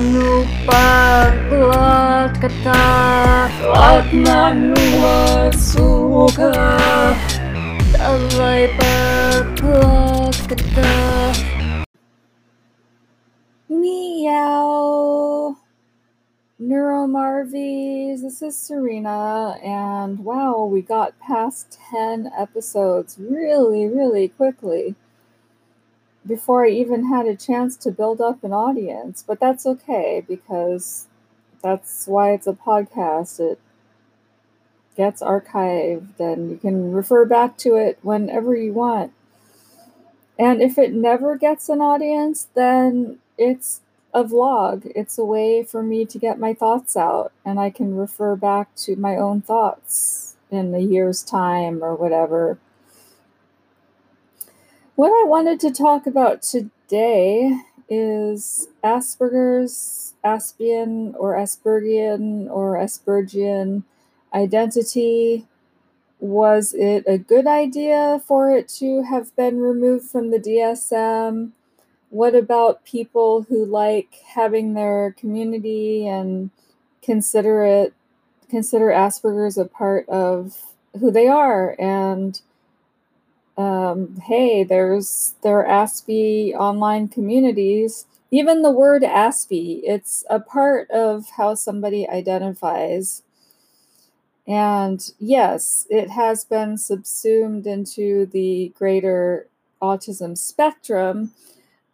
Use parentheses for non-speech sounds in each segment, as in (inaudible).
lupa buat kata At nanuhat suka Alay pagbuat kata Meow Neuromarvies, this is Serena, and wow, we got past 10 episodes really, really quickly before I even had a chance to build up an audience. But that's okay because that's why it's a podcast. It gets archived and you can refer back to it whenever you want. And if it never gets an audience, then it's a vlog. It's a way for me to get my thoughts out and I can refer back to my own thoughts in a year's time or whatever. What I wanted to talk about today is Asperger's, Aspian, or Aspergian, or Aspergian identity. Was it a good idea for it to have been removed from the DSM? What about people who like having their community and consider it consider Asperger's a part of who they are and um, hey, there's there are Aspie online communities. Even the word Aspie, it's a part of how somebody identifies. And yes, it has been subsumed into the greater autism spectrum,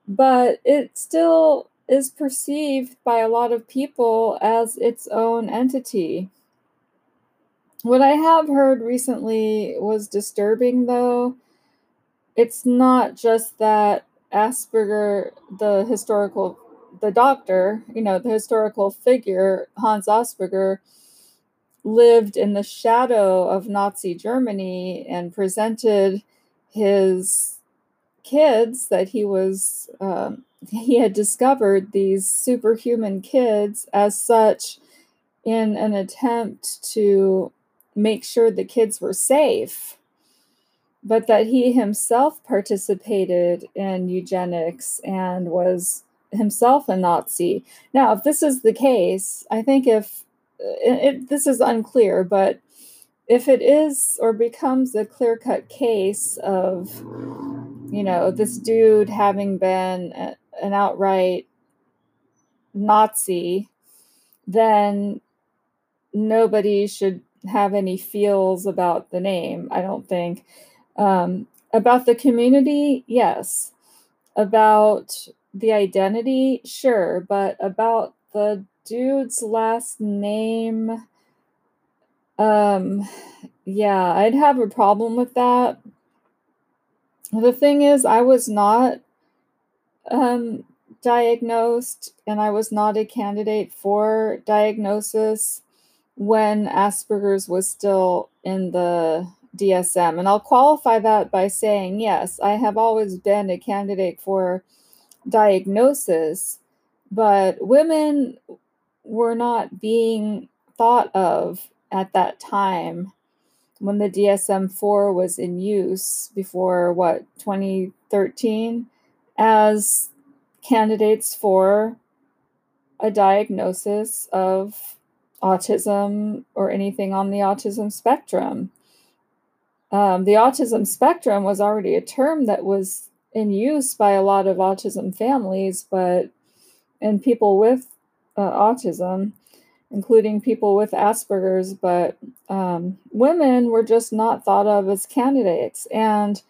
but it still is perceived by a lot of people as its own entity. What I have heard recently was disturbing, though. It's not just that Asperger, the historical, the doctor, you know, the historical figure, Hans Asperger, lived in the shadow of Nazi Germany and presented his kids that he was um, he had discovered these superhuman kids as such in an attempt to make sure the kids were safe but that he himself participated in eugenics and was himself a nazi now if this is the case i think if it, it, this is unclear but if it is or becomes a clear cut case of, you know, this dude having been a, an outright Nazi, then nobody should have any feels about the name, I don't think. Um, about the community, yes. About the identity, sure. But about the dude's last name, um, yeah, I'd have a problem with that. The thing is, I was not um, diagnosed and I was not a candidate for diagnosis when Asperger's was still in the DSM. And I'll qualify that by saying, yes, I have always been a candidate for diagnosis, but women were not being thought of at that time when the DSM 4 was in use before what, 2013, as candidates for a diagnosis of autism or anything on the autism spectrum. Um, the autism spectrum was already a term that was in use by a lot of autism families, but and people with uh, autism, including people with Asperger's, but um, women were just not thought of as candidates. And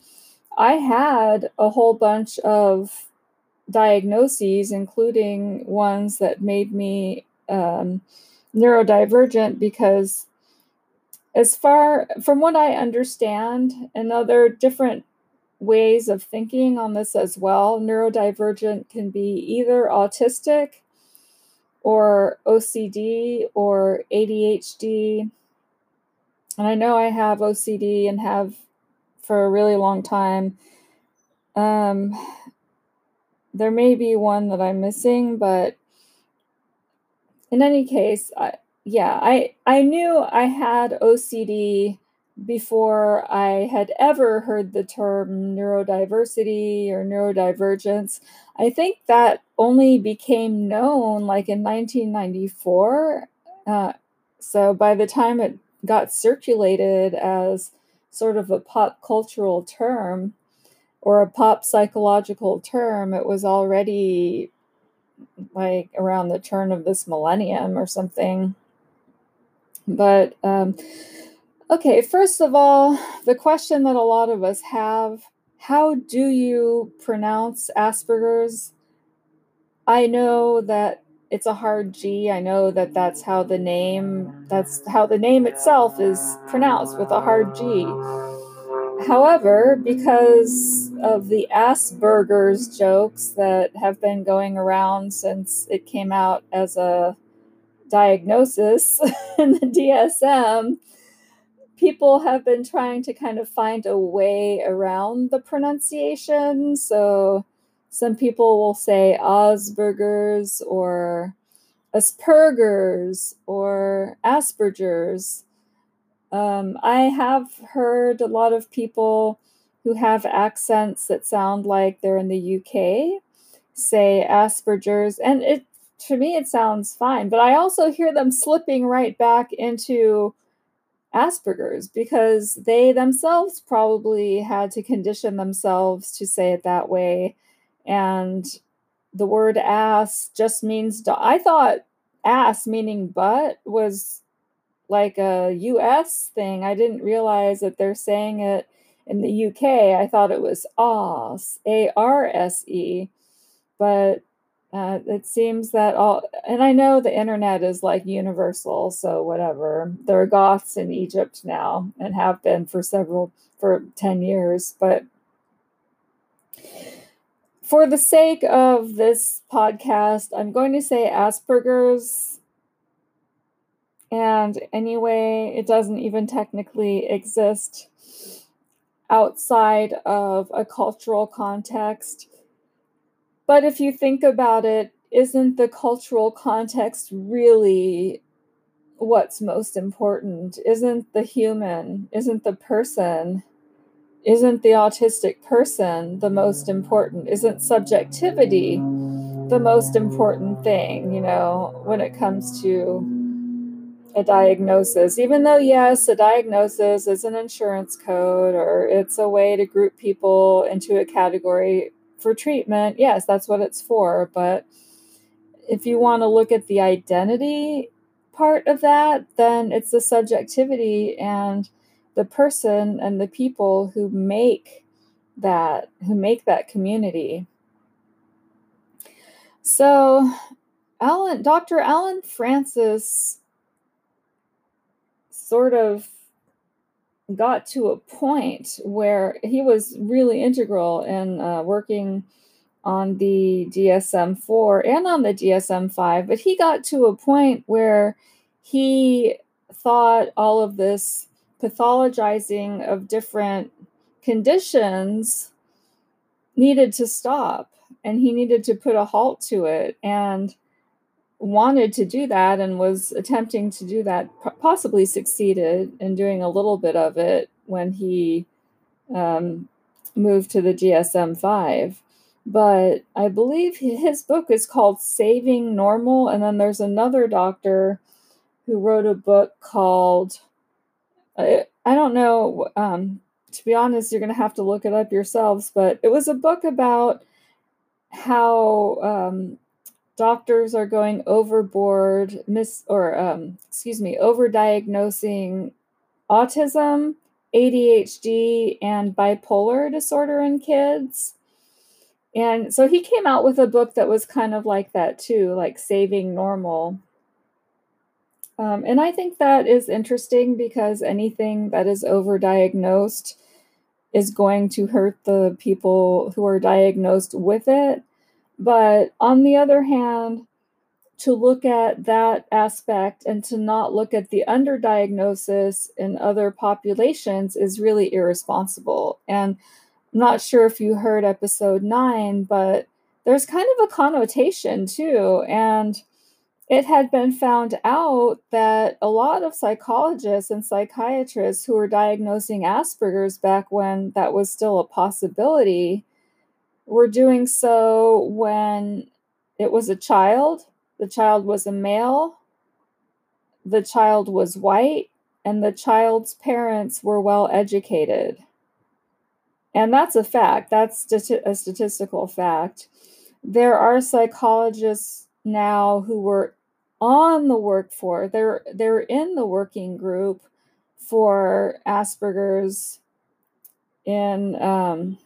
I had a whole bunch of diagnoses, including ones that made me um, neurodivergent, because as far from what I understand, and other different ways of thinking on this as well, neurodivergent can be either autistic or OCD or ADHD. And I know I have OCD and have for a really long time. Um, there may be one that I'm missing, but in any case, I, yeah, I I knew I had OCD before I had ever heard the term neurodiversity or neurodivergence. I think that only became known like in 1994. Uh, so by the time it got circulated as sort of a pop cultural term or a pop psychological term, it was already like around the turn of this millennium or something. But um, okay, first of all, the question that a lot of us have how do you pronounce Asperger's? I know that it's a hard G. I know that that's how the name that's how the name itself is pronounced with a hard G. However, because of the Asperger's jokes that have been going around since it came out as a diagnosis (laughs) in the DSM, people have been trying to kind of find a way around the pronunciation. So some people will say Asperger's or Asperger's or Asperger's. Um, I have heard a lot of people who have accents that sound like they're in the UK say Asperger's, and it to me it sounds fine. But I also hear them slipping right back into Asperger's because they themselves probably had to condition themselves to say it that way. And the word ass just means, I thought ass meaning butt was like a US thing. I didn't realize that they're saying it in the UK. I thought it was ARSE, A R S E. But uh, it seems that all, and I know the internet is like universal, so whatever. There are Goths in Egypt now and have been for several, for 10 years. But for the sake of this podcast, I'm going to say Asperger's and anyway, it doesn't even technically exist outside of a cultural context. But if you think about it, isn't the cultural context really what's most important? Isn't the human, isn't the person, isn't the autistic person the most mm. important? Isn't subjectivity the most important thing, you know, when it comes to a diagnosis, even though, yes, a diagnosis is an insurance code or it's a way to group people into a category for treatment. Yes, that's what it's for. But if you want to look at the identity part of that, then it's the subjectivity and the person and the people who make that who make that community. So, Allen, Dr. Allen Frances sort of got to a point where he was really integral in uh, working on the DSM 4 and on the DSM 5, but he got to a point where he thought all of this pathologizing of different conditions needed to stop and he needed to put a halt to it. And wanted to do that and was attempting to do that, possibly succeeded in doing a little bit of it when he um, moved to the DSM 5. But I believe his book is called Saving Normal. And then there's another doctor who wrote a book called, I, I don't know, um, to be honest, you're going to have to look it up yourselves, but it was a book about how um, doctors are going overboard, miss or um, excuse me, overdiagnosing autism, ADHD, and bipolar disorder in kids. And so he came out with a book that was kind of like that too, like Saving Normal. Um, and I think that is interesting because anything that is overdiagnosed is going to hurt the people who are diagnosed with it. But on the other hand, to look at that aspect and to not look at the underdiagnosis in other populations is really irresponsible. And I'm not sure if you heard episode nine, but there's kind of a connotation too. And it had been found out that a lot of psychologists and psychiatrists who were diagnosing Asperger's back when that was still a possibility were doing so when it was a child, the child was a male, the child was white, and the child's parents were well educated. And that's a fact, that's a statistical fact. There are psychologists now who were on the workforce. They're they're in the working group for Asperger's in um,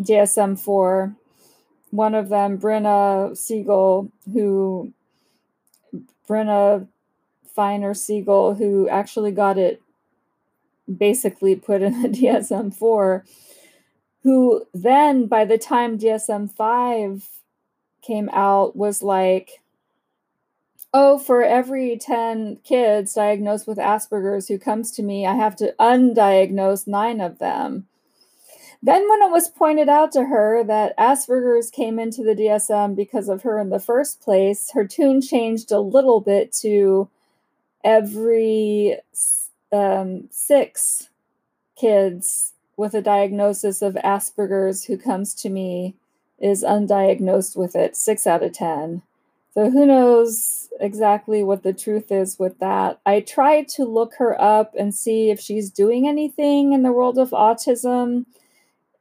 DSM four. One of them, Bryna Siegel, who Bryna Finer Siegel, who actually got it basically put in the (laughs) DSM four, who then by the time DSM five came out was like oh, for every 10 kids diagnosed with Asperger's who comes to me, I have to undiagnose nine of them. Then, when it was pointed out to her that Asperger's came into the DSM because of her in the first place, her tune changed a little bit to every um, six kids with a diagnosis of Asperger's who comes to me is undiagnosed with it, six out of 10. So who knows exactly what the truth is with that. I tried to look her up and see if she's doing anything in the world of autism.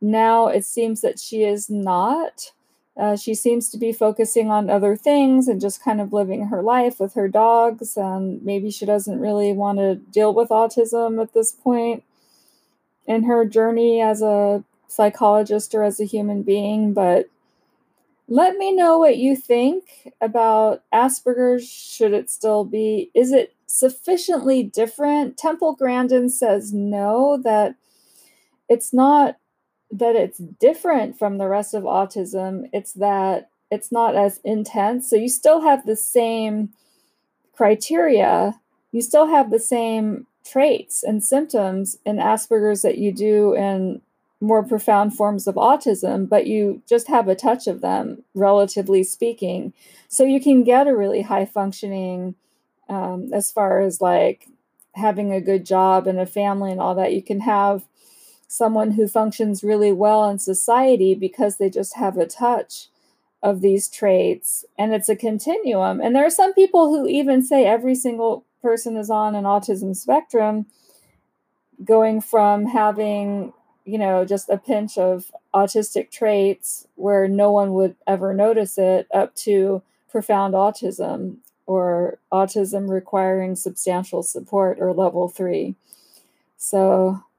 Now it seems that she is not. Uh, she seems to be focusing on other things and just kind of living her life with her dogs. And maybe she doesn't really want to deal with autism at this point in her journey as a psychologist or as a human being. But let me know what you think about Asperger's. Should it still be? Is it sufficiently different? Temple Grandin says no, that it's not that it's different from the rest of autism. It's that it's not as intense. So you still have the same criteria, you still have the same traits and symptoms in Asperger's that you do in more profound forms of autism, but you just have a touch of them, relatively speaking. So you can get a really high functioning, um, as far as like having a good job and a family and all that. You can have someone who functions really well in society because they just have a touch of these traits and it's a continuum. And there are some people who even say every single person is on an autism spectrum going from having you know, just a pinch of autistic traits where no one would ever notice it up to profound autism or autism requiring substantial support or level three. So